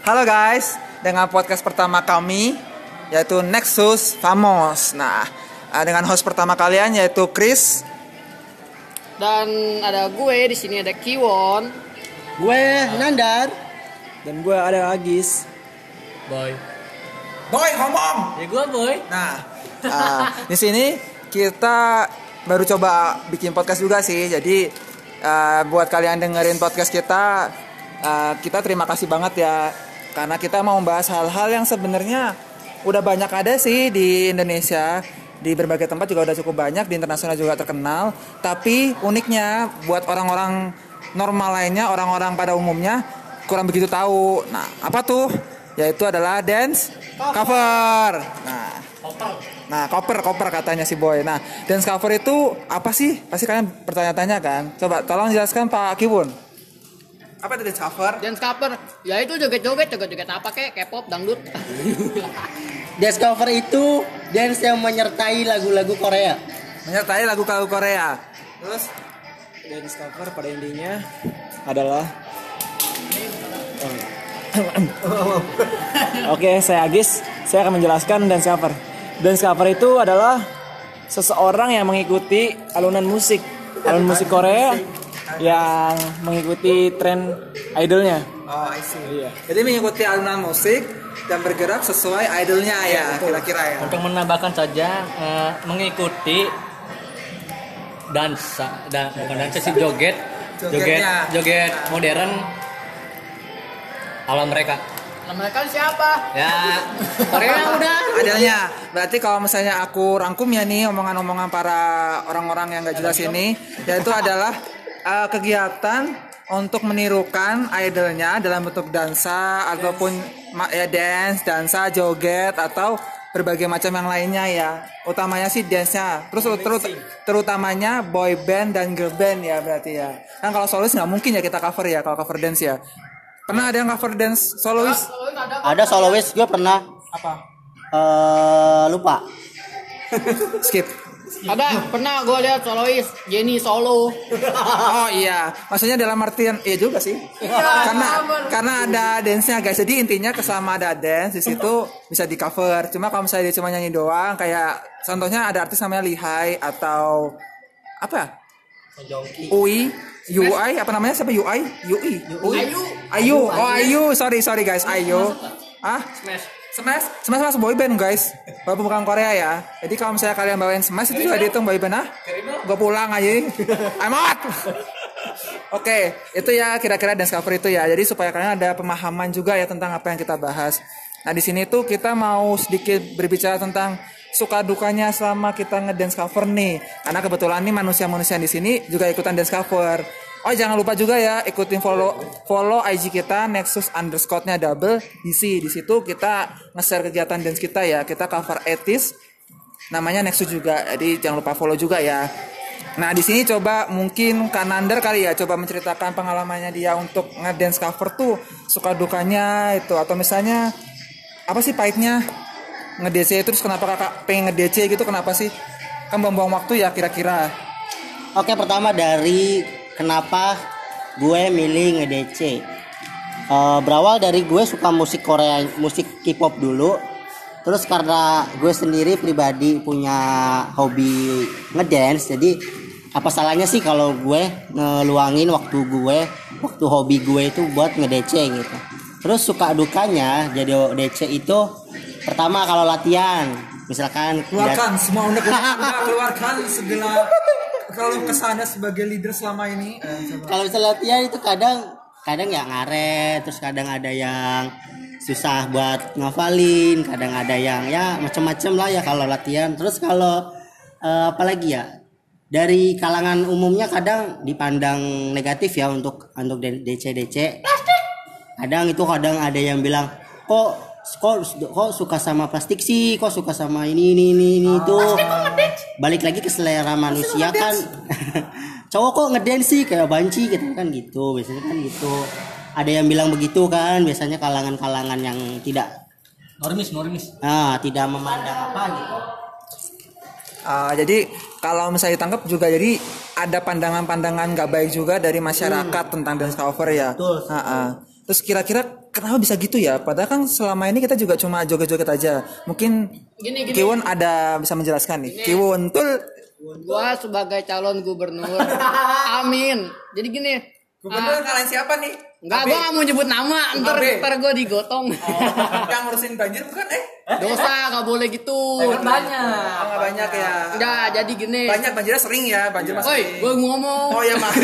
Halo guys, dengan podcast pertama kami yaitu Nexus Famos. Nah, eh, dengan host pertama kalian yaitu Chris. Dan ada gue di sini ada Kiwon. Gue Nandar. Dan gue ada Agis. Boy. Boy ngomong. Ya gue boy. Nah, eh, di sini kita baru coba bikin podcast juga sih. Jadi eh, buat kalian dengerin podcast kita, eh, kita terima kasih banget ya karena kita mau membahas hal-hal yang sebenarnya udah banyak ada sih di Indonesia. Di berbagai tempat juga udah cukup banyak, di internasional juga terkenal. Tapi uniknya buat orang-orang normal lainnya, orang-orang pada umumnya kurang begitu tahu. Nah, apa tuh? Yaitu adalah dance cover. Nah, Nah, cover, cover katanya si Boy. Nah, dance cover itu apa sih? Pasti kalian bertanya-tanya kan? Coba tolong jelaskan Pak Kibun. Apa itu dance cover? Dance cover. Ya itu joget-joget, joget-joget apa kek? K-pop, dangdut. Dance cover itu dance yang menyertai lagu-lagu Korea. Menyertai lagu-lagu Korea. Terus Dance cover pada intinya adalah Oke, saya Agis. Saya akan menjelaskan dance cover. Dance cover itu adalah seseorang yang mengikuti alunan musik, alunan musik Korea yang mengikuti tren idolnya. Oh, I see. Iya. Jadi mengikuti alunan musik dan bergerak sesuai idolnya ya, kira-kira ya. Untuk menambahkan saja eh, mengikuti dansa, dan bukan dansa sih joget, joget, joget modern ala mereka. Nah, mereka siapa? Ya, Korea udah. Idolnya. Berarti kalau misalnya aku rangkum ya nih omongan-omongan para orang-orang yang gak jelas ini, yaitu adalah uh, kegiatan untuk menirukan idolnya dalam bentuk dansa ataupun ma- ya dance, dansa, joget atau berbagai macam yang lainnya ya. Utamanya sih dance-nya. Terus terut- terutamanya boy band dan girl band ya berarti ya. Kan kalau solois nggak mungkin ya kita cover ya kalau cover dance ya. Pernah ada yang cover dance solois? Ada soloist gue pernah Apa? eh lupa. Skip. Ada, pernah gue lihat solois Jenny solo. Oh iya, maksudnya dalam artian iya juga sih. karena karena ada dance-nya guys. Jadi intinya kesama ada dance di situ bisa di cover. Cuma kalau misalnya dia cuma nyanyi doang kayak contohnya ada artis namanya Lihai atau apa? UI UI apa namanya? Siapa? UI UI UI Ayu. Ayu. Oh Ayu. Sorry sorry guys. Ayu. Ah Smash. Smash masuk boyband guys walaupun bukan Korea ya jadi kalau misalnya kalian bawain Smash itu juga dihitung boyband ah gue pulang aja I'm out Oke, itu ya kira-kira dance cover itu ya. Jadi supaya kalian ada pemahaman juga ya tentang apa yang kita bahas. Nah di sini tuh kita mau sedikit berbicara tentang suka dukanya selama kita ngedance cover nih. Karena kebetulan nih manusia-manusia di sini juga ikutan dance cover. Oh jangan lupa juga ya ikutin follow follow IG kita Nexus underscore-nya double DC. Di situ kita nge-share kegiatan dance kita ya. Kita cover etis namanya Nexus juga. Jadi jangan lupa follow juga ya. Nah di sini coba mungkin Kanandar kali ya coba menceritakan pengalamannya dia untuk ngedance cover tuh suka dukanya itu atau misalnya apa sih pahitnya nge-DC terus kenapa kakak pengen nge-DC gitu kenapa sih kan buang-buang waktu ya kira-kira Oke pertama dari kenapa gue milih nge-DC. Eh, berawal dari gue suka musik Korea, musik K-pop dulu. Terus karena gue sendiri pribadi punya hobi ngedance, jadi apa salahnya sih kalau gue ngeluangin waktu gue, waktu hobi gue itu buat nge-DC gitu. Terus suka dukanya jadi DC itu pertama kalau latihan, misalkan semua unek keluarkan segala kalau kesannya sebagai leader selama ini kalau misalnya latihan itu kadang kadang ya ngaret terus kadang ada yang susah buat ngafalin kadang ada yang ya macam-macam lah ya kalau latihan. Terus kalau eh, apalagi ya dari kalangan umumnya kadang dipandang negatif ya untuk untuk DC DC kadang itu kadang ada yang bilang kok kok kok suka sama plastik sih? Kok suka sama ini ini ini, ini itu? balik lagi ke selera manusia kan. Cowok kok ngedance sih? Kayak banci gitu kan gitu. Biasanya kan gitu. Ada yang bilang begitu kan. Biasanya kalangan-kalangan yang tidak Normis, normis. ah tidak memandang apa gitu. Ah, jadi kalau misalnya ditangkap juga jadi ada pandangan-pandangan nggak baik juga dari masyarakat tentang dance cover ya. Betul. Ah, ah. Terus kira-kira kenapa bisa gitu ya padahal kan selama ini kita juga cuma joget-joget aja mungkin Gini, gini. Kiwon ada bisa menjelaskan nih Kiwon tuh Gua sebagai calon gubernur. Amin. Jadi gini. gubernur kalian siapa nih Enggak, gua gak mau nyebut nama. Ntar, Abe. ntar gua digotong. yang ngurusin banjir bukan eh Dosa, gak boleh gitu. kan banyak oh, banyak ya Enggak, jadi gini. banyak banjirnya sering ya banjir masih Woi, gua ngomong. oh ya maaf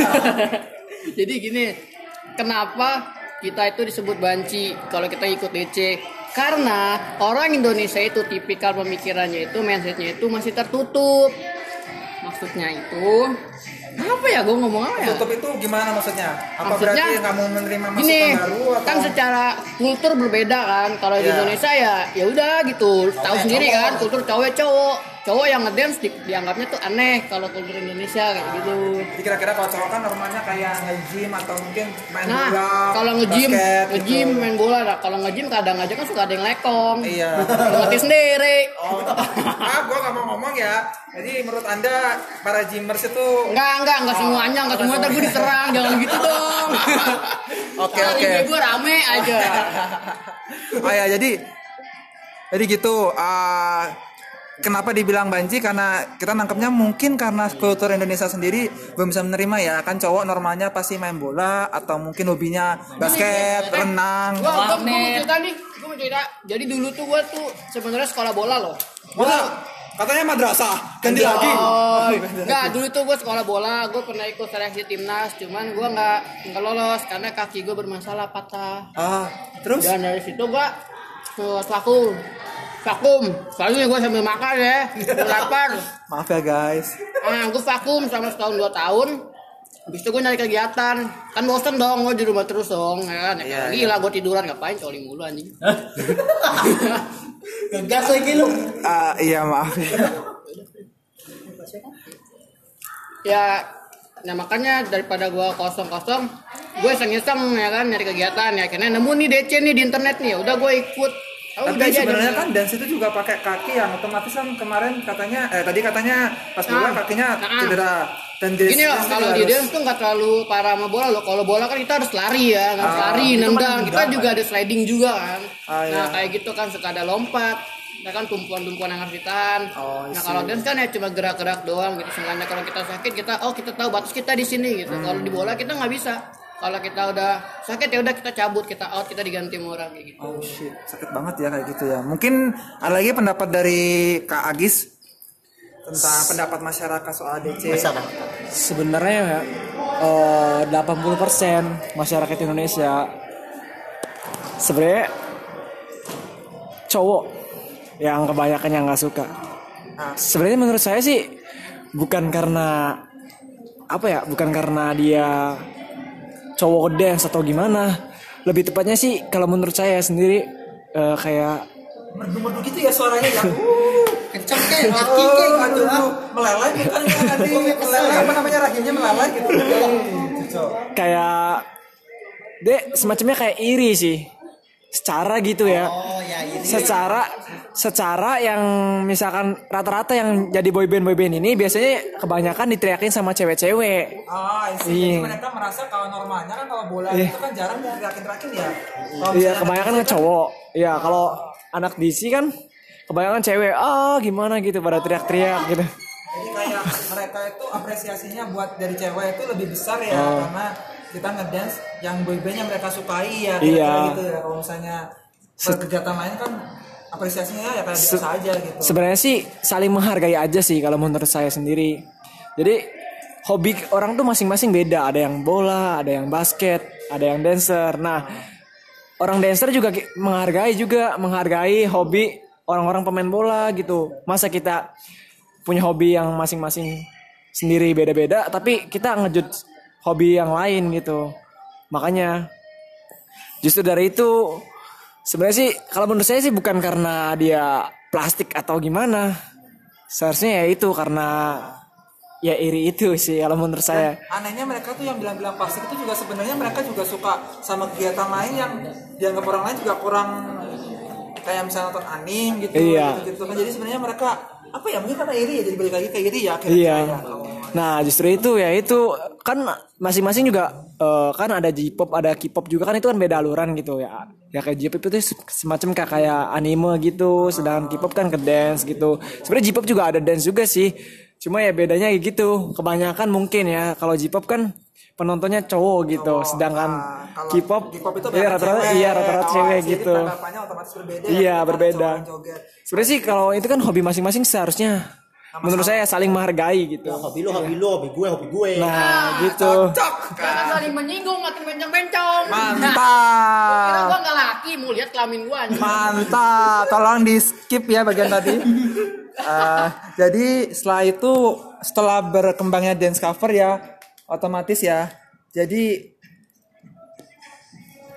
Jadi gini, kenapa kita itu disebut banci kalau kita ikut DC? Karena orang Indonesia itu tipikal pemikirannya itu, mindsetnya itu masih tertutup. Maksudnya itu, apa ya? Gue ngomong apa ya? tutup itu gimana maksudnya apa Maksudnya, berarti mau menerima masukan Gini, baru atau kan secara kultur berbeda kan. Kalau di Ya. Indonesia ya, ya udah gitu. Tahu sendiri cowok. kan, kultur cowok cowok. Cowok yang ngedance di- dianggapnya tuh aneh kalau kultur Indonesia kayak gitu. Jadi kira-kira kalau cowok kan normalnya kayak nge-gym atau mungkin main Nah, bola kalau nge-gym, basket nge-gym gitu. main bola nah, kalau nge-gym kadang aja kan suka ada yang lekong. iya Ngerti sendiri. oh ah gua nggak mau ngomong ya jadi menurut anda para gymmers itu Enggak, enggak, enggak semuanya, enggak semuanya ntar gue diserang, jangan gitu dong. Oke, oke. IG gue rame aja. oh ya jadi jadi gitu ah, kenapa dibilang banci? Karena kita nangkepnya mungkin karena kultur Indonesia sendiri belum bisa menerima ya. Kan cowok normalnya pasti main bola atau mungkin hobinya basket renang. Gua, gua, gua mau cerita nih, gua mau cerita. Jadi dulu tuh gua tuh sebenarnya sekolah bola loh. Masa? katanya madrasah. Ganti lagi. Oh, enggak, dulu tuh gue sekolah bola, gue pernah ikut seleksi timnas, cuman gue nggak nggak lolos karena kaki gue bermasalah patah. ah terus? Dan dari situ gue ke vakum, vakum. Soalnya gue sambil makan ya, gua lapar. maaf ya guys Nah, gue vakum selama setahun dua tahun. Habis itu gue nyari kegiatan, kan bosen dong gue di rumah terus dong, ya kan? Iya, Gila gue tiduran ngapain coli mulu anjing. Ngegas lagi lu. Ah, iya maaf ya nah makanya daripada gua kosong-kosong gue iseng-iseng ya kan nyari kegiatan ya akhirnya nemu nih DC nih di internet nih udah gue ikut Oh, Tapi udah aja, sebenarnya jadi- kan dance itu juga pakai kaki yang otomatis kan kemarin katanya eh tadi katanya pas bola Nah, kakinya nah. cedera dan dance Gini loh, kalau di dance tuh nggak terlalu parah sama bola loh. Kalau bola kan kita harus lari ya, harus Ah, lari, kan nendang. Kita juga kan? ada sliding juga kan. Ah, iya. Nah kayak gitu kan suka ada lompat. Nah kan tumpuan-tumpuan yang harus ditahan. Oh, nah kalau dance kan ya cuma gerak-gerak doang gitu. Seenggaknya kalau kita sakit kita, oh kita tahu batas kita di sini gitu. Hmm. Kalau di bola kita nggak bisa. Kalau kita udah sakit ya udah kita cabut, kita out, kita diganti sama orang kayak gitu. Oh shit, sakit banget ya kayak gitu ya. Mungkin ada lagi pendapat dari Kak Agis tentang pendapat masyarakat soal DC. sebenarnya eh, 80% masyarakat Indonesia sebenarnya cowok yang kebanyakan yang nggak suka. Ah. Sebenarnya menurut saya sih bukan karena apa ya, bukan karena dia cowok dance atau gimana. Lebih tepatnya sih kalau menurut saya sendiri eh, kayak Merdu-merdu gitu ya suaranya ya. Kenceng kayak kaki Oh, kayak gitu. aduh. meleleh bukan ya tadi meleleh apa namanya rahimnya meleleh gitu. kayak dek semacamnya kayak iri sih secara gitu ya Oh ya ini. secara secara yang misalkan rata-rata yang jadi boyband boyband ini biasanya kebanyakan diteriakin sama cewek-cewek Ah, isi. Iya. Mereka merasa kalau normalnya kan kalau bola Iya. itu kan jarang diterakin-terakin ya. Kalau iya kebanyakan kan cowok iya kalau anak DC kan kebanyakan cewek ah gimana gitu pada teriak-teriak gitu Jadi kayak mereka itu apresiasinya buat dari cewek itu lebih besar ya Oh. karena kita ngedance yang boyband yang mereka sukai ya Iya. gitu ya. Kalau misalnya kegiatan lain kan apresiasinya ya kayak biasa aja gitu. sebenarnya sih saling menghargai aja sih kalau menurut saya sendiri jadi hobi orang tuh masing-masing beda ada yang bola ada yang basket ada yang dancer nah orang dancer juga menghargai juga menghargai hobi orang-orang pemain bola gitu masa kita punya hobi yang masing-masing sendiri beda-beda tapi kita ngejut hobi yang lain gitu. Makanya justru dari itu sebenarnya sih kalau menurut saya sih bukan karena dia plastik atau gimana. Seharusnya ya itu karena ya iri itu sih kalau menurut saya. Anehnya mereka tuh yang bilang-bilang plastik itu juga sebenarnya mereka juga suka sama kegiatan lain yang dianggap orang lain juga kurang kayak misalnya nonton anime gitu Iya. gitu, kan. Jadi sebenarnya mereka apa ya mungkin karena iri ya jadi balik lagi ke iri ya akhirnya iya ya. nah justru itu ya itu kan masing-masing juga eh, kan ada J-pop, ada K-pop juga kan itu kan beda aluran gitu ya. Ya kayak J-pop itu se- semacam kayak kayak anime gitu, sedangkan K-pop kan ke dance gitu. Sebenarnya J-pop juga ada dance juga sih. Cuma ya bedanya gitu. Kebanyakan mungkin ya kalau J-pop kan penontonnya cowok gitu, sedangkan Nah, K-pop K-pop itu iya rata-rata cewek, iya rata-rata cewek gitu. berbeda ya, Iya, berbeda. cowok. Sebenarnya sih kalau itu kan hobi masing-masing seharusnya menurut saya saling menghargai gitu. hobi lu hobi lu hobi gue hobi gue Nah, gitu. Cocok. Jangan saling menyinggung makin bencong-bencong. Kira Mantap. gua nggak laki, mau lihat kelamin gua anjing. Mantap. Tolong di skip ya bagian tadi. Eh, jadi setelah itu setelah berkembangnya dance cover ya otomatis ya. Jadi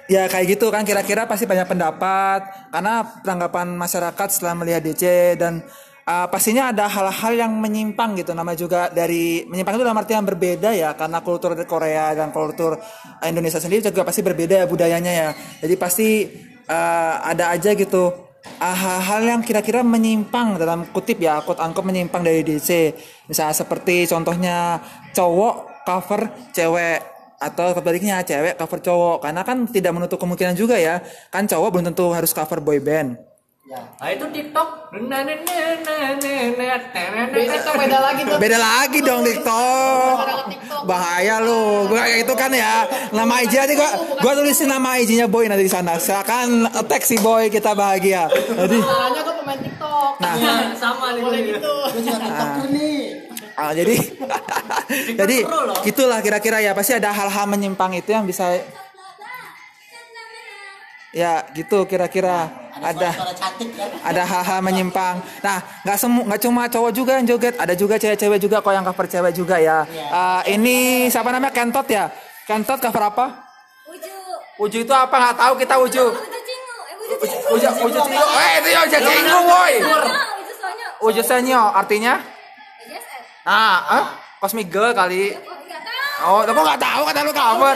ya kayak gitu kan kira-kira pasti banyak pendapat. Karena tanggapan masyarakat setelah melihat DC dan uh, pastinya ada hal-hal yang menyimpang gitu. Nama juga dari menyimpang itu dalam arti yang berbeda ya karena kultur Korea dan kultur Indonesia sendiri juga pasti berbeda ya budayanya ya. Jadi pasti uh, ada aja gitu hal-hal yang kira-kira menyimpang dalam kutip ya quote unquote menyimpang dari DC misalnya seperti contohnya cowok cover cewek atau kebaliknya cewek cover cowok karena kan tidak menutup kemungkinan juga ya kan cowok belum tentu harus cover boy band Nah itu TikTok. Beda lagi tuh. beda lagi dong TikTok bahaya lu gua kayak itu kan ya nama IG aja gua gua tulisin nama IG-nya boy nanti di sana silakan attack si boy kita bahagia jadi Masalahnya gua pemain TikTok. Nah. sama nih. Boleh gitu. Ah, jadi jadi gitulah kira-kira ya pasti ada hal-hal menyimpang itu yang bisa ya gitu kira-kira ada suara cantik ya ada hal-hal menyimpang. Nah, nggak semua nggak cuma cowok juga yang joget, ada juga cewek-cewek juga kok yang cover cewek juga ya. Eh, ini siapa namanya Kentot ya? Kentot cover apa? Uju. Uju itu apa? Nggak tahu kita Uju. Uju cingu. Eh, uju cingu. Uju Uju. Eh, itu ya Uju Cingo, woi. Uju Senyo artinya? Ah, eh? Cosmic Girl kali. Oh, kok nggak tahu kata lu cover?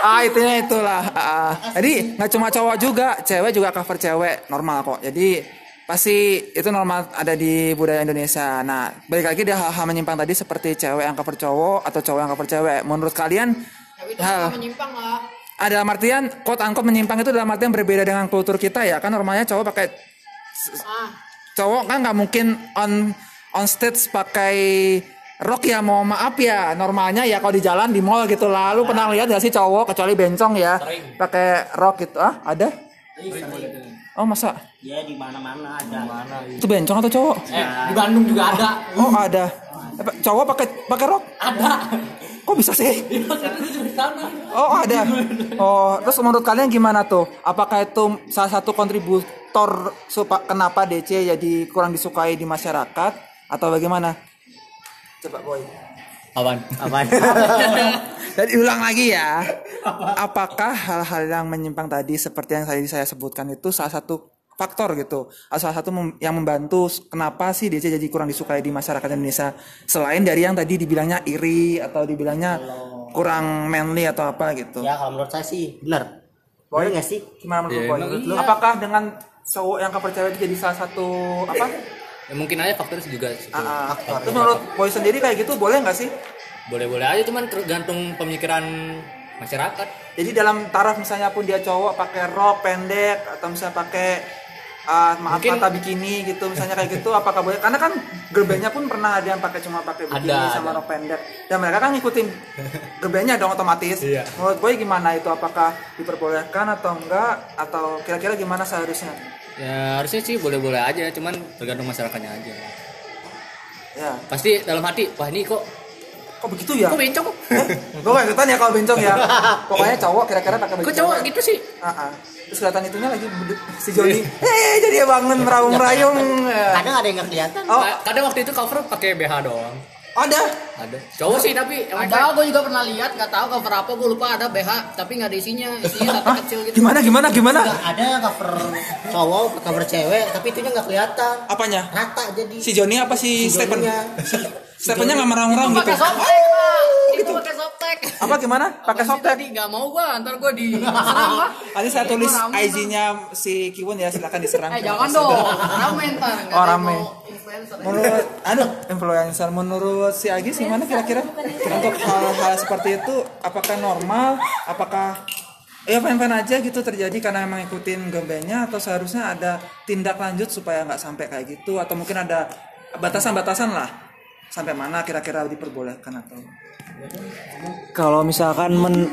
Ah, itunya itulah. Ah, jadi nggak cuma cowok juga, cewek juga cover cewek normal kok. Jadi pasti itu normal ada di budaya Indonesia. Nah, balik lagi dia hal-hal menyimpang tadi seperti cewek yang cover cowok atau cowok yang cover cewek. Menurut kalian hal menyimpang lah. ada dalam artian quote unquote menyimpang itu dalam artian berbeda dengan kultur kita ya kan normalnya cowok pakai Ah, cowok kan nggak mungkin on on stage pakai rok ya mau maaf ya. Normalnya ya kalau di jalan di mall gitu. Lalu pernah lihat gak sih cowok kecuali bencong ya pakai rok gitu. Ah ada? Oh masa? Ya di mana mana ada itu bencong atau cowok? Eh, di Bandung juga ada. oh ada. Eh, cowok pakai pakai rok? Ada. kok bisa sih. Oh ada. Oh terus menurut kalian gimana tuh? Apakah itu salah satu kontributor kenapa DC jadi kurang disukai di masyarakat atau bagaimana? Coba boy. Apaan? apaan Dan ulang lagi ya. Apakah hal-hal yang menyimpang tadi seperti yang tadi saya sebutkan itu salah satu faktor gitu, atau salah satu mem- yang membantu kenapa sih DC jadi kurang disukai di masyarakat Indonesia selain dari yang tadi dibilangnya iri atau dibilangnya kurang manly atau apa gitu. ya kalau menurut saya sih benar boleh nggak sih Gimana menurut Iya, Boy? Apakah dengan cowok yang itu jadi salah satu apa? Ya, mungkin aja faktornya juga situ. Ah, ah. Terus menurut Boy sendiri kayak gitu boleh nggak sih? Boleh-boleh aja cuman tergantung pemikiran masyarakat. Jadi dalam taraf misalnya pun dia cowok pakai rok pendek atau misalnya pakai ah, maaf Mungkin- kata bikini gitu misalnya kayak gitu apakah boleh? Karena kan girl bandnya pun pernah ada yang pakai cuma pakai bikini Ada, sama ada. rok pendek dan mereka kan ngikutin girl bandnya dong otomatis. Iya. Menurut Boy gimana itu? Apakah diperbolehkan atau enggak? Atau kira-kira gimana seharusnya? Ya harusnya sih boleh-boleh aja cuman tergantung masyarakatnya aja. Ya, Pasti dalam hati, wah ini kok kok begitu ya? kok bencong? gue gak ikutan ya kalau bencong ya pokoknya cowok kira-kira pakai baju Kok cowok gitu sih? Ah, ah. terus kelihatan itunya lagi si Joni eh jadi bangun meraung-raung Ya. kadang ada yang nggak kelihatan oh Kadang waktu itu cover pakai BH doang. Ada Ada. Cowok sih tapi emang ada gue juga pernah lihat, nggak tahu cover apa, gue lupa ada BH, tapi nggak ada isinya, isinya satu Hah? kecil gitu. gimana gimana gimana Nggak ada cover cowok cover cewek tapi itunya nggak kelihatan apanya rata jadi si Joni apa si, Si Stephen. Stephennya nggak meraung-raung Itu gitu pakai softtek, Pak. Itu pakai softtek. Apa gimana? Pakai softtek? Tadi nggak mau gua, ntar gua di. Nanti saya tulis IG-nya si Kiwon ya, silakan diserang. Eh jangan dong, rame ntar. Oh, rame. Menurut anu influencer menurut si Agis gimana kira-kira untuk hal-hal seperti itu apakah normal? Apakah ya fan-fan aja gitu terjadi karena emang ikutin gembenya atau seharusnya ada tindak lanjut supaya nggak sampai kayak gitu atau mungkin ada batasan-batasan lah sampai mana kira-kira diperbolehkan atau Kalau misalkan men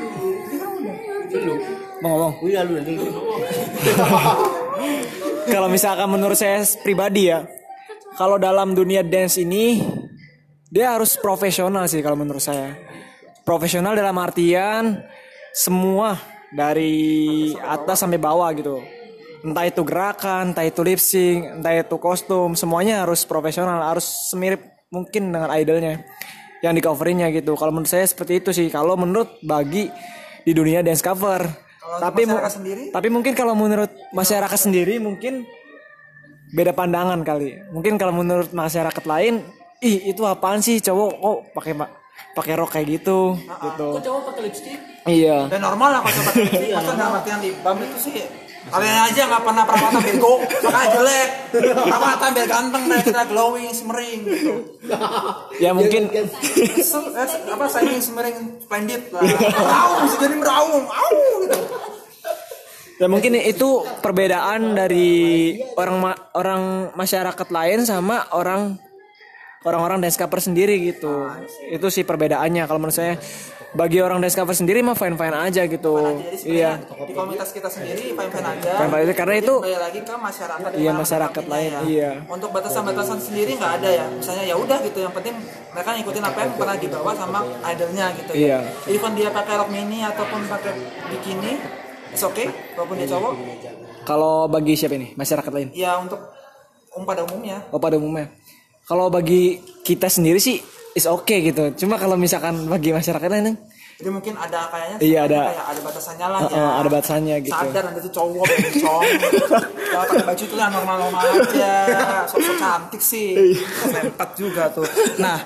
mau ngomong. Iya. Kalau misalkan menurut saya pribadi ya, kalau dalam dunia dance ini dia harus profesional sih kalau menurut saya. Profesional dalam artian semua dari atas sampai bawah gitu. Entah itu gerakan, entah itu lip sync, entah itu kostum, semuanya harus profesional, harus semirip mungkin dengan idolnya yang di coverinnya gitu. Kalau menurut saya seperti itu sih. Kalau menurut bagi di dunia dance cover. tapi mu- masyarakat sendiri? tapi mungkin kalau menurut masyarakat sendiri mungkin beda pandangan kali. Mungkin kalau menurut masyarakat lain, ih itu apaan sih cowok kok pakai ma- pakai rok kayak gitu gitu. Kok cowok pakai lipstick? Iya. dan normal lah kalau coba lipstick masa dalam artian balm itu sih kalian aja nggak pernah perawatan bego makanya jelek. Perawatan biar ganteng dan kita glowing semering gitu. Ya mungkin Se- eh, apa shining semering splendid lah. Meraung bisa jadi meraung. Au gitu. Ya mungkin itu perbedaan dari orang ma- orang masyarakat lain sama orang orang-orang dance cover sendiri gitu. Itu sih perbedaannya kalau menurut saya. Bagi orang dance cover sendiri mah fine-fine aja gitu. Iya. di komunitas kita sendiri fine-fine aja Fine-fine aja, karena Jadi itu- kembali lagi ke masyarakat Iya, masyarakat lain, iya. untuk batasan-batasan sendiri nggak ada ya misalnya ya udah gitu yang penting mereka ngikutin apa yang pernah dibawa sama idolnya gitu Iya. ya even dia pakai rok mini ataupun pakai bikini it's okay walaupun dia cowok Kalau bagi siapa ini? Masyarakat lain. ya untuk um pada umumnya Oh pada umumnya. Kalau bagi kita sendiri sih is okay gitu. Cuma kalau misalkan bagi masyarakat lain jadi mungkin ada kayaknya Iya, ada. kayak ada batasannya lah Heeh, ya ada batasannya gitu. sadar nanti tuh cowok bencong kalau pakai baju itu yang normal-normal aja sok-sok cantik sih Iya. sempat juga tuh nah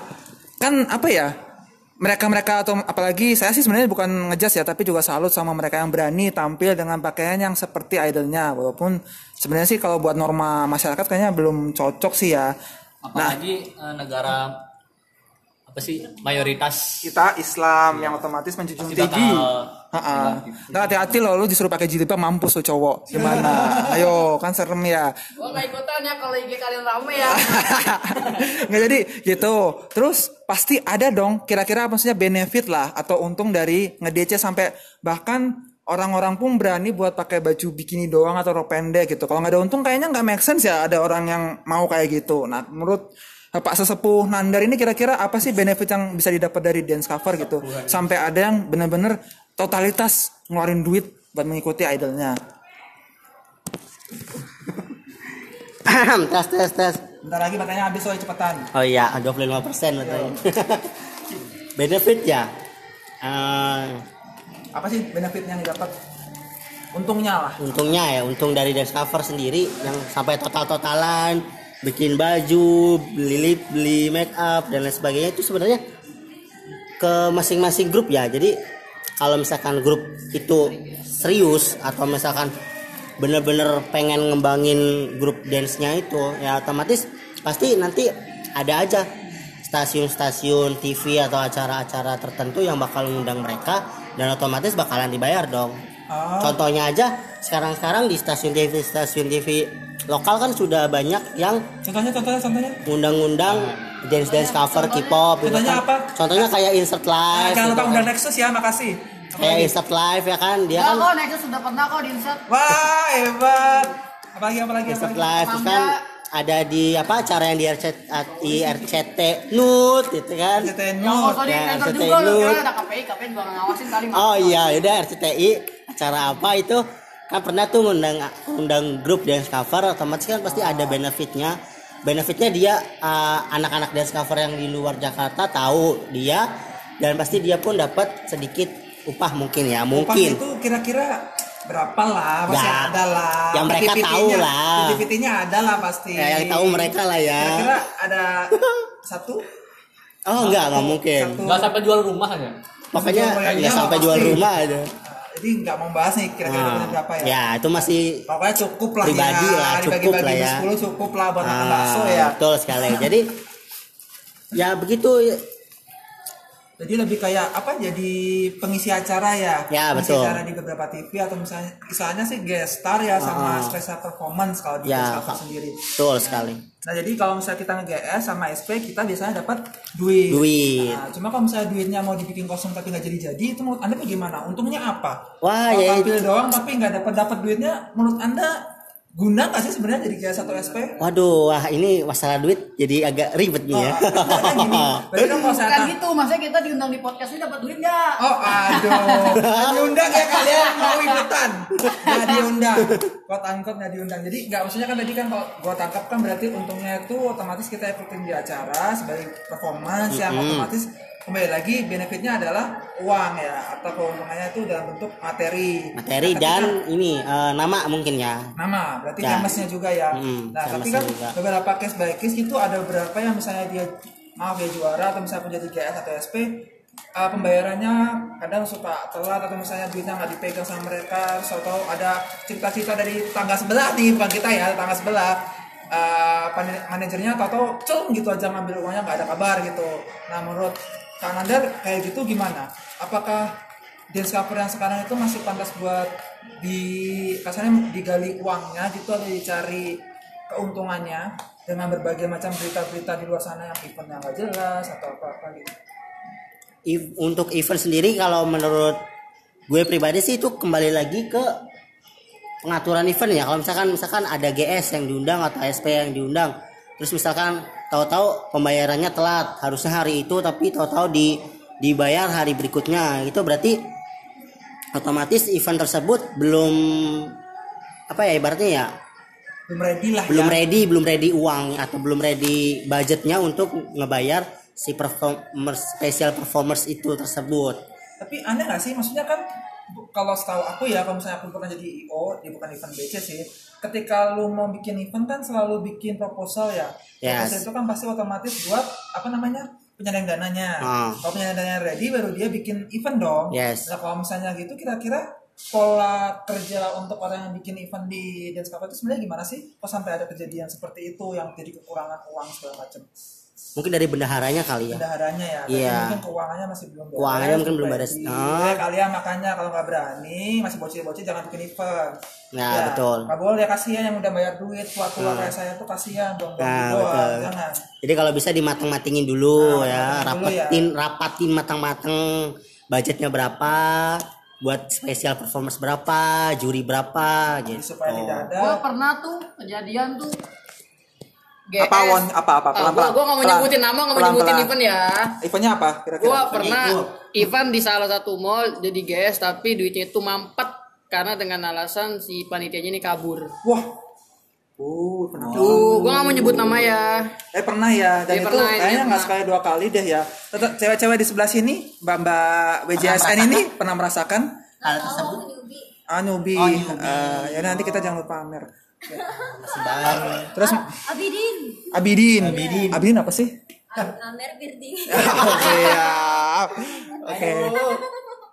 kan apa ya mereka-mereka atau apalagi saya sih sebenarnya bukan ngejas ya tapi juga salut sama mereka yang berani tampil dengan pakaian yang seperti idolnya walaupun sebenarnya sih kalau buat norma masyarakat kayaknya belum cocok sih ya nah Apalagi eh, negara apa sih mayoritas kita Islam yang otomatis menjunjung tinggi. Heeh. Nah, hati-hati loh lu disuruh pakai jilbab mampus tuh cowok. Gimana? Ayo, kan serem ya. Gua nggak ikutan ya kalau IG kalian rame ya. Nggak jadi gitu. Terus pasti ada dong kira-kira maksudnya benefit lah atau untung dari nge-DC sampai bahkan orang-orang pun berani buat pakai baju bikini doang atau rok pendek gitu. Kalau nggak ada untung kayaknya nggak make sense ya ada orang yang mau kayak gitu. Nah, menurut Pak Sesepuh Nandar ini kira-kira apa sih benefit yang bisa didapat dari dance cover gitu? Sampai ada yang bener-bener totalitas ngeluarin duit buat mengikuti idolnya. tes tes tes. Bentar lagi matanya habis soalnya cepetan. Oh iya, 25 persen katanya. Benefit ya. Eh, Apa sih benefit yang didapat? Untungnya lah. untungnya ya, untung dari dance cover sendiri yang sampai total-totalan bikin baju, beli lip, beli make up dan lain sebagainya itu sebenarnya ke masing-masing grup ya. Jadi kalau misalkan grup itu serius atau misalkan bener-bener pengen ngembangin grup dance-nya itu ya otomatis pasti nanti ada aja stasiun-stasiun TV atau acara-acara tertentu yang bakal mengundang mereka dan otomatis bakalan dibayar dong. Contohnya aja sekarang-sekarang di stasiun TV stasiun TV lokal kan sudah banyak yang Contohnya, contohnya, contohnya. ngundang-ngundang dance dance cover K-pop gitu Contohnya kan. apa? Contohnya kayak insert live. Jangan gitu lupa kan. undang Nexus ya, makasih. Kayak insert live ya kan dia Ya kan kok Nexus sudah pernah kok di insert. Wah, hebat. Apalagi, apalagi, insert apalagi. live terus kan ada di apa acara yang di RCT, di RCT Nut gitu kan. Ya kalau di Ya, enter RCTI juga lu lu. kira ada KPI, KPI juga ngawasin kali. Oh iya, udah RCTI acara apa itu kan pernah tuh ngundang undang grup dance cover otomatis kan pasti ada benefitnya benefitnya dia uh, anak-anak dance cover yang di luar Jakarta tahu dia dan pasti dia pun dapat sedikit upah mungkin ya Upah mungkin itu kira-kira berapa lah? Pasti Ya, ada lah. yang mereka tahu lah. PPT-nya ada lah pasti. ya, yang tahu mereka lah ya Kira-kira ada satu? oh enggak enggak mungkin Satu. nggak sampai jual rumah aja pokoknya Jual ya sampai jual rumah aja jadi nggak mau bahas nih kira-kira Nah, berapa ya? ya itu masih pokoknya cukup lah Pribadi ya. lah, cukup lah ya. 10 cukup lah buat makan Ah, bakso ya. betul sekali. Jadi ya begitu jadi lebih kayak apa jadi pengisi acara ya? Ya, pengisi betul. acara di beberapa TV atau misalnya misalnya sih guest star ya sama Ah. special performance kalau di Ya, sendiri betul sekali. Nah jadi kalau misalnya kita nge-GS sama SP kita biasanya dapat duit. Duit. Nah, cuma kalau misalnya duitnya mau dibikin kosong tapi nggak jadi-jadi itu menurut anda bagaimana? Untungnya apa? Wah kalau ya tampil doang tapi nggak dapat dapat duitnya menurut anda guna nggak sih sebenarnya jadi GS atau SP waduh wah ini masalah duit jadi agak ribet nih ya Karena gini, berarti dong kalau saya Kan tanya- gitu, maksudnya kita diundang di podcast ini dapat duit nggak? Oh aduh, diundang ya kalian mau ikutan? Nggak diundang, quote unquote nggak diundang. Jadi nggak maksudnya kan tadi kan kalau gua tangkap kan berarti untungnya itu otomatis kita ikutin di acara sebagai performance yang otomatis kembali lagi benefitnya adalah uang ya atau keuntungannya itu dalam bentuk materi. materi Nah, dan kan- ini eh, nama mungkin ya nama berarti Ya. juga ya Mm, nah tapi kan juga. beberapa case by case itu ada beberapa yang misalnya dia maaf ya juara atau misalnya menjadi GS atau SP uh, pembayarannya kadang suka telat atau misalnya duitnya nggak dipegang sama mereka atau ada cerita-cerita dari tangga sebelah nih bukan kita ya tangga sebelah uh, manajernya atau celung gitu aja ngambil uangnya nggak ada kabar gitu nah menurut Kang Nandar kayak gitu gimana apakah dance cover yang sekarang itu masih pantas buat di kasarnya digali uangnya gitu atau dicari keuntungannya dengan berbagai macam berita-berita di luar sana yang eventnya nggak jelas atau apa-apa gitu. Ev- untuk event sendiri kalau menurut gue pribadi sih itu kembali lagi ke pengaturan event ya kalau misalkan misalkan ada GS yang diundang atau SP yang diundang terus misalkan tahu-tahu pembayarannya telat harusnya hari itu tapi tahu-tahu di dibayar hari berikutnya itu berarti otomatis event tersebut belum apa ya ibaratnya ya Belum ready lah belum ya. ready belum ready uang atau belum ready budgetnya untuk ngebayar si performers special performers itu tersebut Tapi aneh nggak sih? Maksudnya kan kalau setahu aku ya, kalau misalnya aku pernah jadi IO, dia bukan event BC sih. Ketika lu mau bikin event kan selalu bikin proposal ya. Yes. Proposal itu kan pasti otomatis buat apa namanya penyandang dananya. Ah. Kalau penyandang dananya ready, baru dia bikin event dong. Yes. Nah kalau misalnya gitu, kira-kira pola kerja untuk orang yang bikin event di Dance Cafe itu sebenarnya gimana sih? Kok sampai ada kejadian seperti itu yang jadi kekurangan uang segala macam? Mungkin dari bendaharanya kali ya bendaharanya ya Iya. mungkin keuangannya masih belum beres Keuangannya mungkin belum beres. Ah. ya, kalian makanya kalau nggak berani masih bocil-bocil jangan bikin event Nah, betul. nggak boleh kasihan yang udah bayar duit tua-tua kayak saya tuh kasihan dong Nah, doang betul. jangan jadi kalau bisa dimateng-matengin dulu Nah, ya matengin dulu ya. rapatin matang-matang budgetnya berapa buat spesial performance berapa juri berapa Jadi gitu supaya tidak ada Gua pernah tuh kejadian tuh. Apa won apa apa Ah, pelan gua, gua nggak mau nyebutin nama, nggak mau nyebutin event ya. eventnya apa kira-kira Gua pernah event di salah satu mall jadi GS tapi duitnya itu mampet karena dengan alasan si panitianya ini kabur. wah uh pernah Tuh, gua nggak mau nyebut nama ya. Eh pernah ya, dan Iya, itu pernah, kayaknya iya, nggak pernah. sekali dua kali deh ya. Tetap cewek-cewek di sebelah sini, mbak-mbak WJSN ini pernah merasakan hal tersebut ah newbie. Oh, newbie. Eh, ya nanti kita jangan lupa pamer. Masih baru Terus Abidin Abidin. Abidin. apa sih? Am- Amer Birding Oke ya. Oke.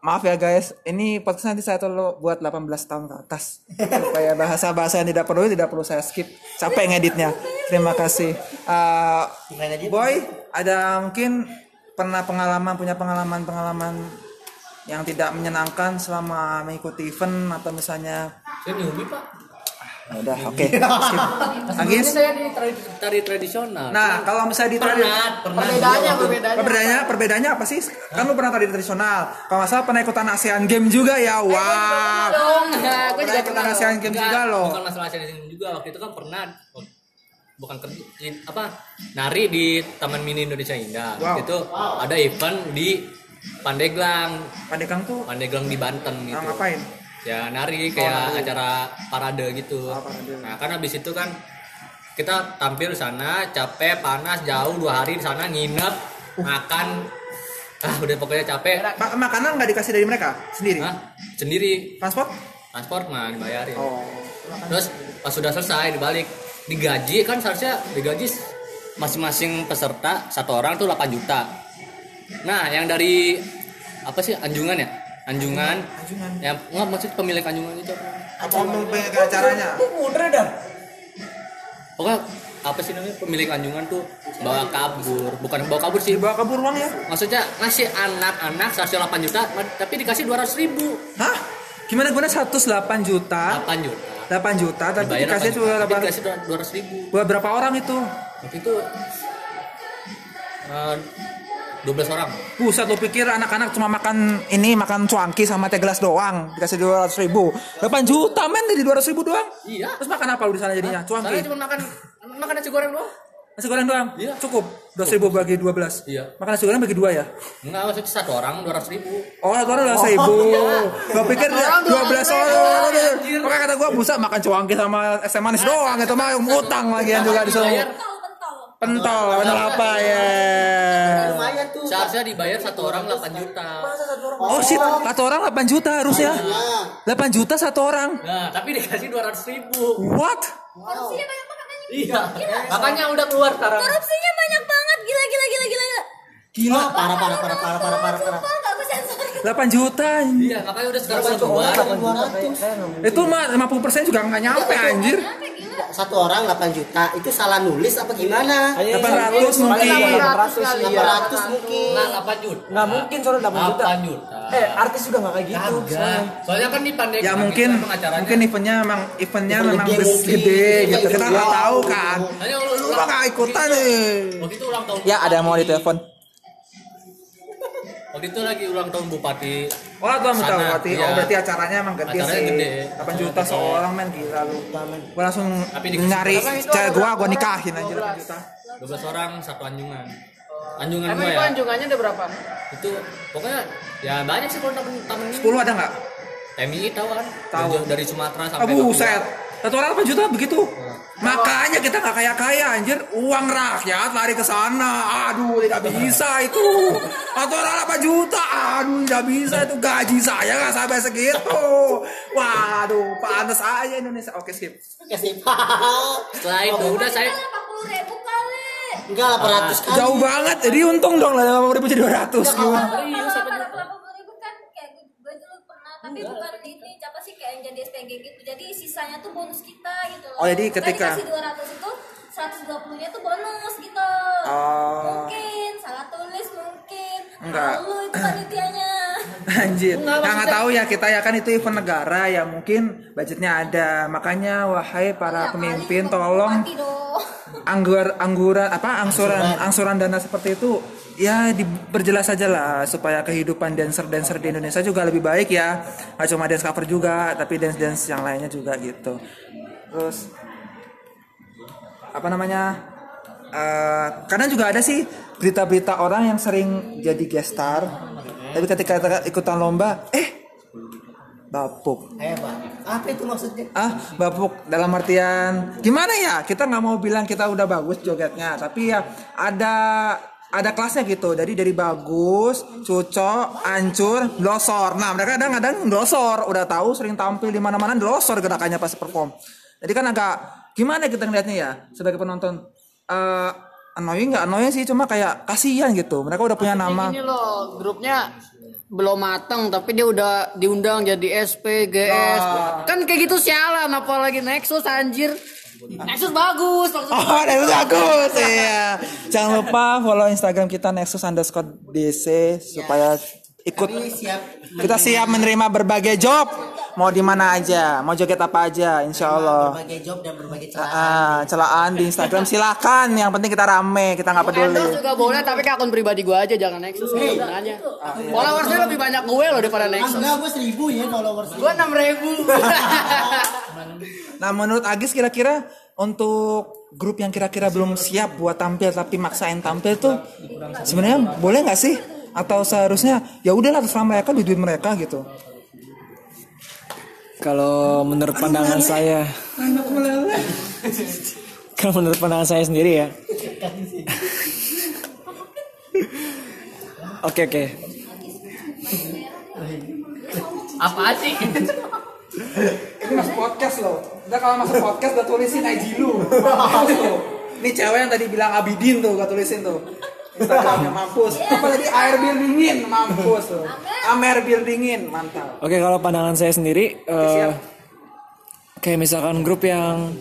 Maaf ya guys, ini podcast nanti saya tolong buat 18 tahun ke atas. Supaya bahasa-bahasa yang tidak perlu tidak perlu saya skip. Capek ngeditnya. Terima kasih. Eh, Boy, ada mungkin pernah pengalaman punya pengalaman-pengalaman yang tidak menyenangkan selama mengikuti event atau misalnya Saya pak. Udah oke skip. Agis saya di tari, tari tradisional. nah kalau misalnya di pernah, pernah. Perbedaannya, perbedaannya. perbedaannya perbedaannya apa sih kan lu pernah tadi tradisional kalau nggak salah pernah ikutan ASEAN Game juga ya wow Dong, ya, pernah juga ikutan pernah. ASEAN Game Enggak, juga loh Bukan masalah di sini juga waktu itu kan pernah bukan kerja di- apa nari di Taman Mini Indonesia Indah. Wow. Itu ada event di Pandeglang, Pandekang tuh Pandeglang di Banten gitu. ah, ngapain Ya nari kayak acara parade gitu. Oh, parade. Nah kan habis itu kan kita tampil di sana capek panas jauh dua hari di sana nginep makan. Ah udah pokoknya capek. Ma- makanan nggak dikasih dari mereka? Sendiri? Hah? sendiri. Transport? Transport mah dibayarin. Oh terus pas sudah selesai dibalik digaji kan seharusnya digaji masing-masing peserta satu orang tuh 8 juta. Nah yang dari apa sih anjungan ya anjungan Anjungan. ya nggak maksud pemilik anjungan itu apa Apa mau pengen acaranya? Udah dah. pokoknya apa sih namanya pemilik anjungan tuh bawa kabur bukan bawa kabur sih Dibawa kabur uang ya? maksudnya ngasih anak-anak 108 juta tapi dikasih 200 ribu Hah? Gimana guna 108 juta? 8 juta 8 juta tapi Dibayar dikasih 8 cuma juta, tapi 8 dikasih 200 ribu Buat berapa orang itu? waktu itu eh, 12 orang. Buset lu pikir anak-anak cuma makan ini makan cuanki sama teh gelas doang dikasih 200 ribu. 8 juta men dari 200 ribu doang. Iya. Terus makan apa lu di sana jadinya? Soalnya cuanki cuma makan makan nasi goreng doang. Nasi goreng doang? Iya. cukup? 200 ribu bagi 12 Iya. makan nasi goreng bagi dua ya? Enggak maksudnya satu orang 200 ribu. Oh, satu orang 200 ribu. Gua pikir Orang 12 orang. Makanya kata gua busa makan cuanki sama es manis doang. Itu mah ngutang lagian juga disuruh. Pentol, pentol. Apa ya? lumayan tuh seharusnya dibayar satu orang 8 juta Oh shit, satu orang 8 juta harusnya. 8 juta satu orang. nah tapi dikasih 200 ribu What? Korupsinya banyak banget iya makanya udah keluar sekarang Korupsinya banyak banget. Gila, gila, gila, gila. Gila. Gila, parah parah parah parah parah parah parah Sumpah, nggak gue sensor. 8 juta. iya makanya udah sekarang keluar Itu mah 50% juga nggak nyampe anjir. Satu orang 8 juta itu salah nulis apa gimana 800 mungkin. 800 kali ya 800 mungkin nggak 8 juta Nggak mungkin soalnya 8 juta. 8 juta Eh, artis juga nggak kayak gitu. Soalnya kan di pandai Ya mungkin mungkin eventnya memang eventnya memang gede mungkin. gede gitu. Kita nggak tahu kan. Hanya lu nggak ikutan nih. waktu itu ulang tahun Ya ada yang mau ditelepon. Waktu itu lagi ulang tahun bupati Oh, tuh mau tahu Sana, berarti. iya. Oh, berarti acaranya emang gede Acaranya sih. gede. 8 juta seorang men gila lu. Gua langsung Tapi dikasih nyari itu cewek gua, gua orang? nikahin aja 8 juta. 12 orang satu anjungan anjungan emang gua itu ya anjungannya ada berapa itu pokoknya ya banyak sih kalau tamu tamu ini 10 ada nggak? TMI tahu kan Tahu. Dari- Sumatera sampai Papua. buset. Satu orang 8 juta begitu. Makanya kita nggak kaya-kaya anjir. Uang rakyat lari ke sana. Aduh, tidak bisa itu. Orang 8 juta. Aduh, tidak bisa itu gaji saya nggak sampai segitu. Waduh, pantas aja Indonesia. Oke, skip. Oke sih setelah itu udah saya 80 ribu kali. enggak 800 kali Jauh banget. Jadi untung dong lah 50 ribu jadi 200 gimana? Kalau kalau 80 ribu kan kayak gue gue tapi bukan ini apa sih kayak yang jadi SPG gitu. Jadi sisanya tuh bonus kita gitu loh. Oh, jadi ketika- dikasih 200 itu 120 nya tuh bonus gitu. Oh. Mungkin salah tulis mungkin. Enggak. Lalu itu panitianya. Anjir. Enggak, Nah, nggak tahu ya kita ya kan itu event negara ya mungkin budgetnya ada. Makanya wahai para Ya, pemimpin tolong anggur angguran apa angsuran angsuran dana seperti itu ya diperjelas saja lah supaya kehidupan dancer dancer di Indonesia juga lebih baik ya. Nggak cuma dance cover juga tapi dance dance yang lainnya juga gitu. Terus apa namanya eh kadang juga ada sih berita-berita orang yang sering jadi guest star tapi ketika ikutan lomba eh bapuk. Eh apa itu maksudnya? Ah bapuk. Dalam artian gimana ya? Kita nggak mau bilang kita udah bagus jogetnya tapi ya ada ada kelasnya gitu. Jadi dari bagus cucok ancur glosor. Nah mereka kadang-kadang glosor. Udah tahu sering tampil di mana-mana glosor gerakannya pas perform. Jadi kan agak gimana kita ngeliatnya ya sebagai penonton? Eh annoying nggak annoying sih cuma kayak kasihan gitu. Mereka udah punya nama. Ini loh grupnya belum mateng tapi dia udah diundang jadi SP, GS. Kan kayak gitu sialan apalagi Nexus anjir. Nexus bagus maksudnya. Oh, Nexus bagus ya. Jangan lupa follow Instagram kita Nexus underscore DC supaya ikut. Kami siap kita siap menerima berbagai job. Mau di mana aja mau joget apa aja insya Allah. berbagai job dan berbagai celah ah, celaan di Instagram silakan. Yang penting kita rame kita nggak peduli. Endorse juga boleh tapi ke akun pribadi gue aja jangan Nexus gunanya. Followersnya lebih banyak gue loh daripada Nexus. enggak gue seribu ya followers. Gue enam ribu. nah menurut Agis kira-kira untuk grup yang kira-kira belum siap buat tampil tapi maksain tampil tuh sebenarnya boleh nggak sih atau seharusnya ya udahlah terserah mereka duit duit mereka gitu Kalau menurut pandangan saya, kalau menurut pandangan saya sendiri ya. Oke oke. apa sih Ini masuk podcast loh. Udah kalau masuk podcast udah tulisin IG lu. Ini cewek yang tadi bilang Abidin tuh, gak tulisin tuh. Instagramnya mampus. Apa tadi air bir dingin mampus. Amer. Bir dingin, mantap. Oke kalau pandangan saya sendiri, eh, kayak misalkan grup yang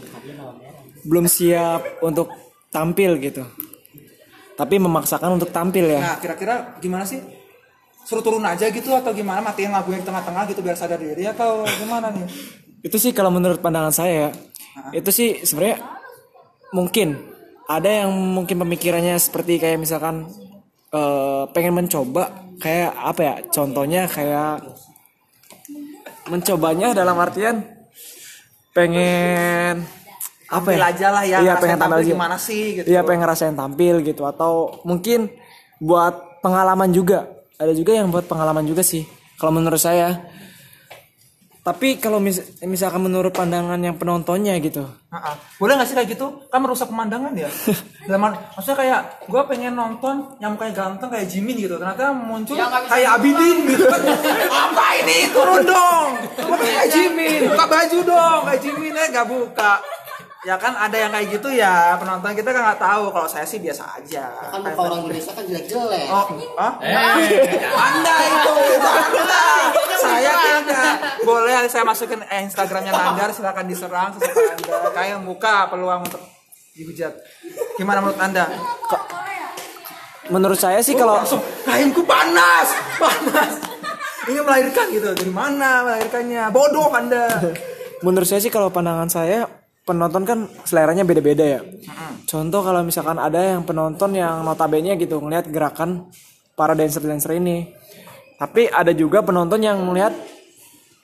belum siap untuk tampil gitu, tapi memaksakan untuk tampil ya. Nah, kira-kira gimana sih? Suruh turun aja gitu atau gimana? Matiin lagunya di tengah-tengah gitu biar sadar diri atau gimana nih? Itu sih kalau menurut pandangan saya, ya, itu sih sebenarnya mungkin ada yang mungkin pemikirannya seperti kayak misalkan eh, pengen mencoba kayak apa ya? Contohnya kayak mencobanya dalam artian pengen apa Tampil ya? aja lah ya, Iya, pengen tampil tampil aja. gimana sih gitu. Iya, pengen ngerasain tampil gitu atau mungkin buat pengalaman juga. Ada juga yang buat pengalaman juga sih kalau menurut saya. Tapi kalau mis- misalkan menurut pandangan yang penontonnya gitu. Ah, ah. Boleh gak sih kayak gitu? Kan merusak pemandangan ya. Dalam maksudnya kayak gue pengen nonton yang kayak ganteng kayak Jimin gitu. Ternyata muncul kayak Abidin gitu. Apa ini? Turun dong. Gue kayak Jimin. Buka baju dong kayak Jimin eh gak buka. Ya kan ada yang kayak gitu ya penonton kita kan nggak tahu kalau saya sih biasa aja. kan muka orang Indonesia kan jelek-jelek Oh, ah? Anda itu, itu Anda. Saya tidak. Boleh saya masukin eh, Instagramnya Nandar, silakan diserang sesuka Anda. Kayak buka peluang untuk dihujat. Gimana menurut Anda? Menurut saya sih kalau Langsung, rahimku panas, panas. Ini melahirkan gitu. Dari mana melahirkannya? Bodoh Anda. menurut saya sih kalau pandangan saya penonton kan seleranya beda-beda ya. Contoh kalau misalkan ada yang penonton yang notabene gitu ngelihat gerakan para dancer-dancer ini. Tapi ada juga penonton yang melihat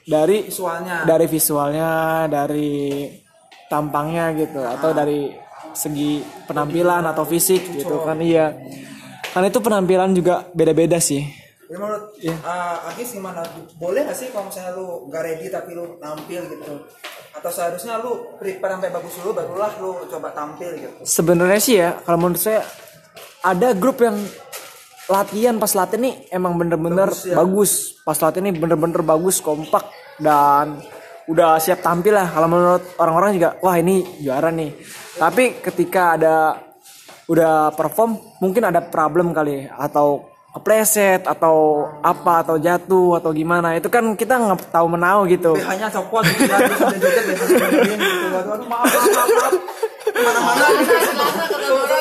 dari Visualnya. dari visualnya, dari tampangnya gitu atau dari segi penampilan atau fisik gitu kan iya. Kan itu penampilan juga beda-beda sih. Ya menurut uh, Agis gimana? Boleh gak sih kalau misalnya lu gak ready tapi lu tampil gitu? Atau seharusnya lu prepare sampai bagus dulu barulah lu coba tampil gitu? Sebenarnya sih ya, kalau menurut saya ada grup yang latihan pas latihan nih emang bener-bener bagus, Pas latihan nih bener-bener bagus, kompak dan udah siap tampil lah. Kalau menurut orang-orang juga, wah ini juara nih. Tapi ketika ada udah perform, mungkin ada problem kali atau kepleset atau apa atau jatuh atau gimana itu kan kita nggak tahu menau gitu BH-nya copot gitu terus ada joget BH sendiriin. Waduh, aduh, maaf, maaf, maaf, maaf. Mana-mana.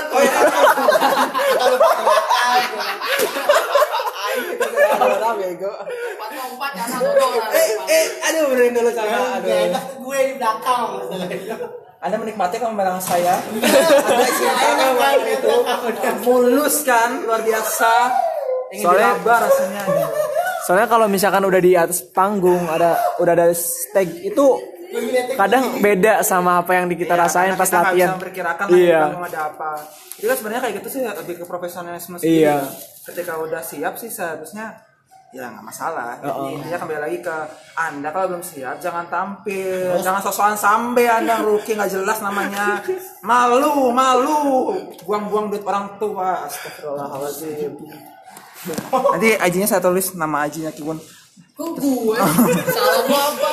Oh iya. Eh, eh, aduh, benerin dulu sana. Aduh. gue di belakang Anda menikmati kemerangan saya. Anda cinta kan itu. Mulus kan, luar biasa. Ingin Soalnya- diraba rasanya. Soalnya kalau misalkan udah di atas panggung ada udah ada stage itu kadang beda sama apa yang kita rasain Karena pas kita latihan. bisa memperkirakan iya. Iya. ada apa. Jadi kan sebenarnya kayak gitu sih lebih ke profesionalisme sendiri. Iya. Ketika udah siap sih seharusnya ya nggak masalah. Oh, oh. intinya kembali lagi ke anda kalau belum siap jangan tampil, jangan sosokan sambe anda rookie nggak jelas namanya. Malu, malu, buang-buang duit orang tua. Astagfirullahaladzim. Nanti IG-nya saya tulis nama IG-nya Kiwon. Kok gue? Salah gua apa?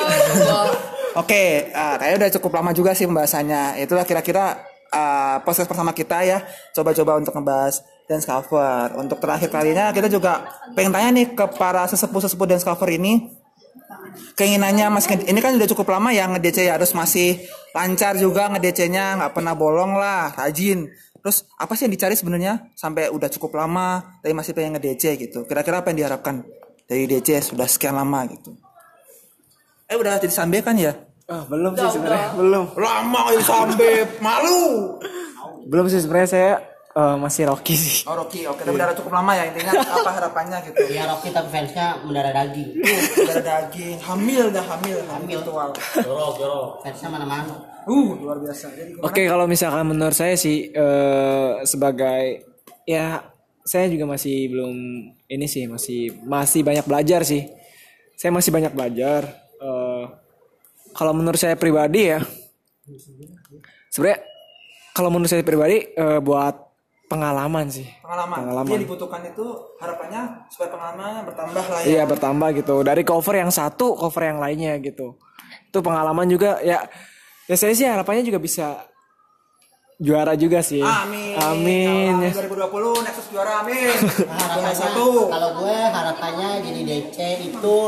Oke, ah, kayaknya udah cukup lama juga sih pembahasannya. Itulah kira-kira ah, proses pertama kita ya. Coba-coba untuk ngebahas dance cover. Untuk terakhir kalinya kita juga pengen tanya nih ke para sesepuh-sesepuh dance cover ini. Keinginannya Mas ini kan udah cukup lama ya nge-DC ya harus masih lancar juga nge-DC-nya nggak pernah bolong lah, rajin. Terus apa sih yang dicari sebenarnya sampai udah cukup lama tapi masih pengen nge-DC gitu. Kira-kira apa yang diharapkan dari DC sudah sekian lama gitu. Eh udah jadi sambe kan ya? Ah, belum sih sebenarnya, belum. Lama jadi sambe, malu. Belum sih sebenarnya saya eh, masih Rocky sih. Oh Rocky, oke, tapi udah cukup lama ya intinya apa harapannya gitu. ya Rocky tapi fansnya mendarah daging Udah daging, hamil dah hamil, hamil virtual. fansnya mana-mana Uh, luar biasa. Oke, kalau misalkan menurut saya sih eh, sebagai ya saya juga masih belum ini sih masih masih banyak belajar sih. Saya masih banyak belajar. Eh, kalau menurut saya pribadi ya, sebenarnya kalau menurut saya pribadi eh, buat pengalaman sih. pengalaman. Pengalaman. Yang dibutuhkan itu harapannya supaya pengalamannya bertambah lah ya. Iya bertambah gitu dari cover yang satu cover yang lainnya gitu. Itu pengalaman juga ya. Ya saya sih harapannya juga bisa juara juga sih. Amin. Amin. Amin. 2020 Nexus juara amin. harapannya satu. kalau gue harapannya jadi DC itu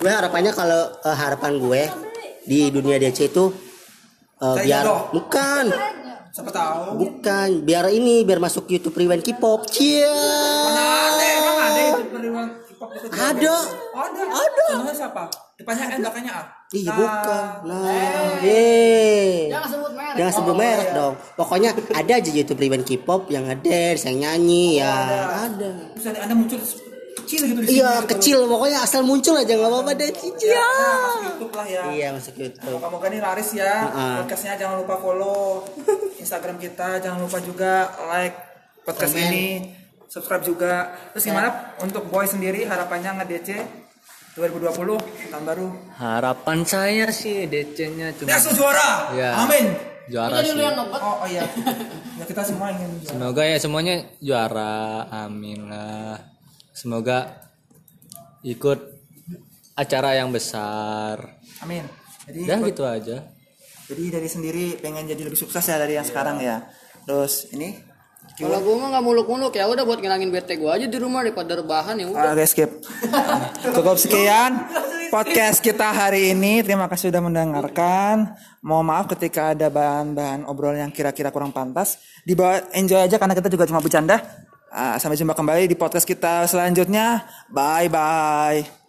gue harapannya kalau eh, harapan gue di dunia DC itu Kayak biar jodoh. bukan Siapa tahu. bukan biar ini biar masuk YouTube Rewind K-pop Cia Ada emang ada periwan hip hop itu. ada Ada. Ada. Contohnya siapa? Depannya N belakangnya A. Iya Nah, bukan. Nah, yeay. Jangan sebut merek. Jangan sebut merek dong. Pokoknya ada aja YouTube Rewind K-pop yang ngedance, yang nyanyi ya. Ada. Terus ada Anda muncul kecil gitu. Iya gitu. kecil pokoknya asal muncul aja nggak apa-apa deh. Cia. Ya, masuk YouTube lah ya. Iya masuk YouTube. Moga-moga nih laris ya. Heeh. Podcastnya jangan lupa follow Instagram kita, jangan lupa juga like podcast Komen. ini, subscribe juga. Terus gimana untuk boy sendiri harapannya nge-DC 2020 tahun baru? Harapan saya sih DC-nya cuma Nexus juara. Ya. Amin. juara sih. yang ngebet. Oh, oh iya. ya kita semua ingin juara. Semoga ya semuanya juara. Amin lah. Semoga ikut acara yang besar. Amin. Jadi Dan gitu aja. jadi dari sendiri pengen jadi lebih sukses ya dari yang sekarang ya. Terus ini Kalau gue mah nggak muluk-muluk ya udah buat ngilangin bete gue aja di rumah daripada rebahan ya udah. Ah, guys skip. Cukup sekian podcast kita hari ini. Terima kasih sudah mendengarkan. Mohon maaf ketika ada bahan-bahan obrolan yang kira-kira kurang pantas. Dibawa enjoy aja karena kita juga cuma bercanda. Ah, sampai jumpa kembali di podcast kita selanjutnya. Bye bye.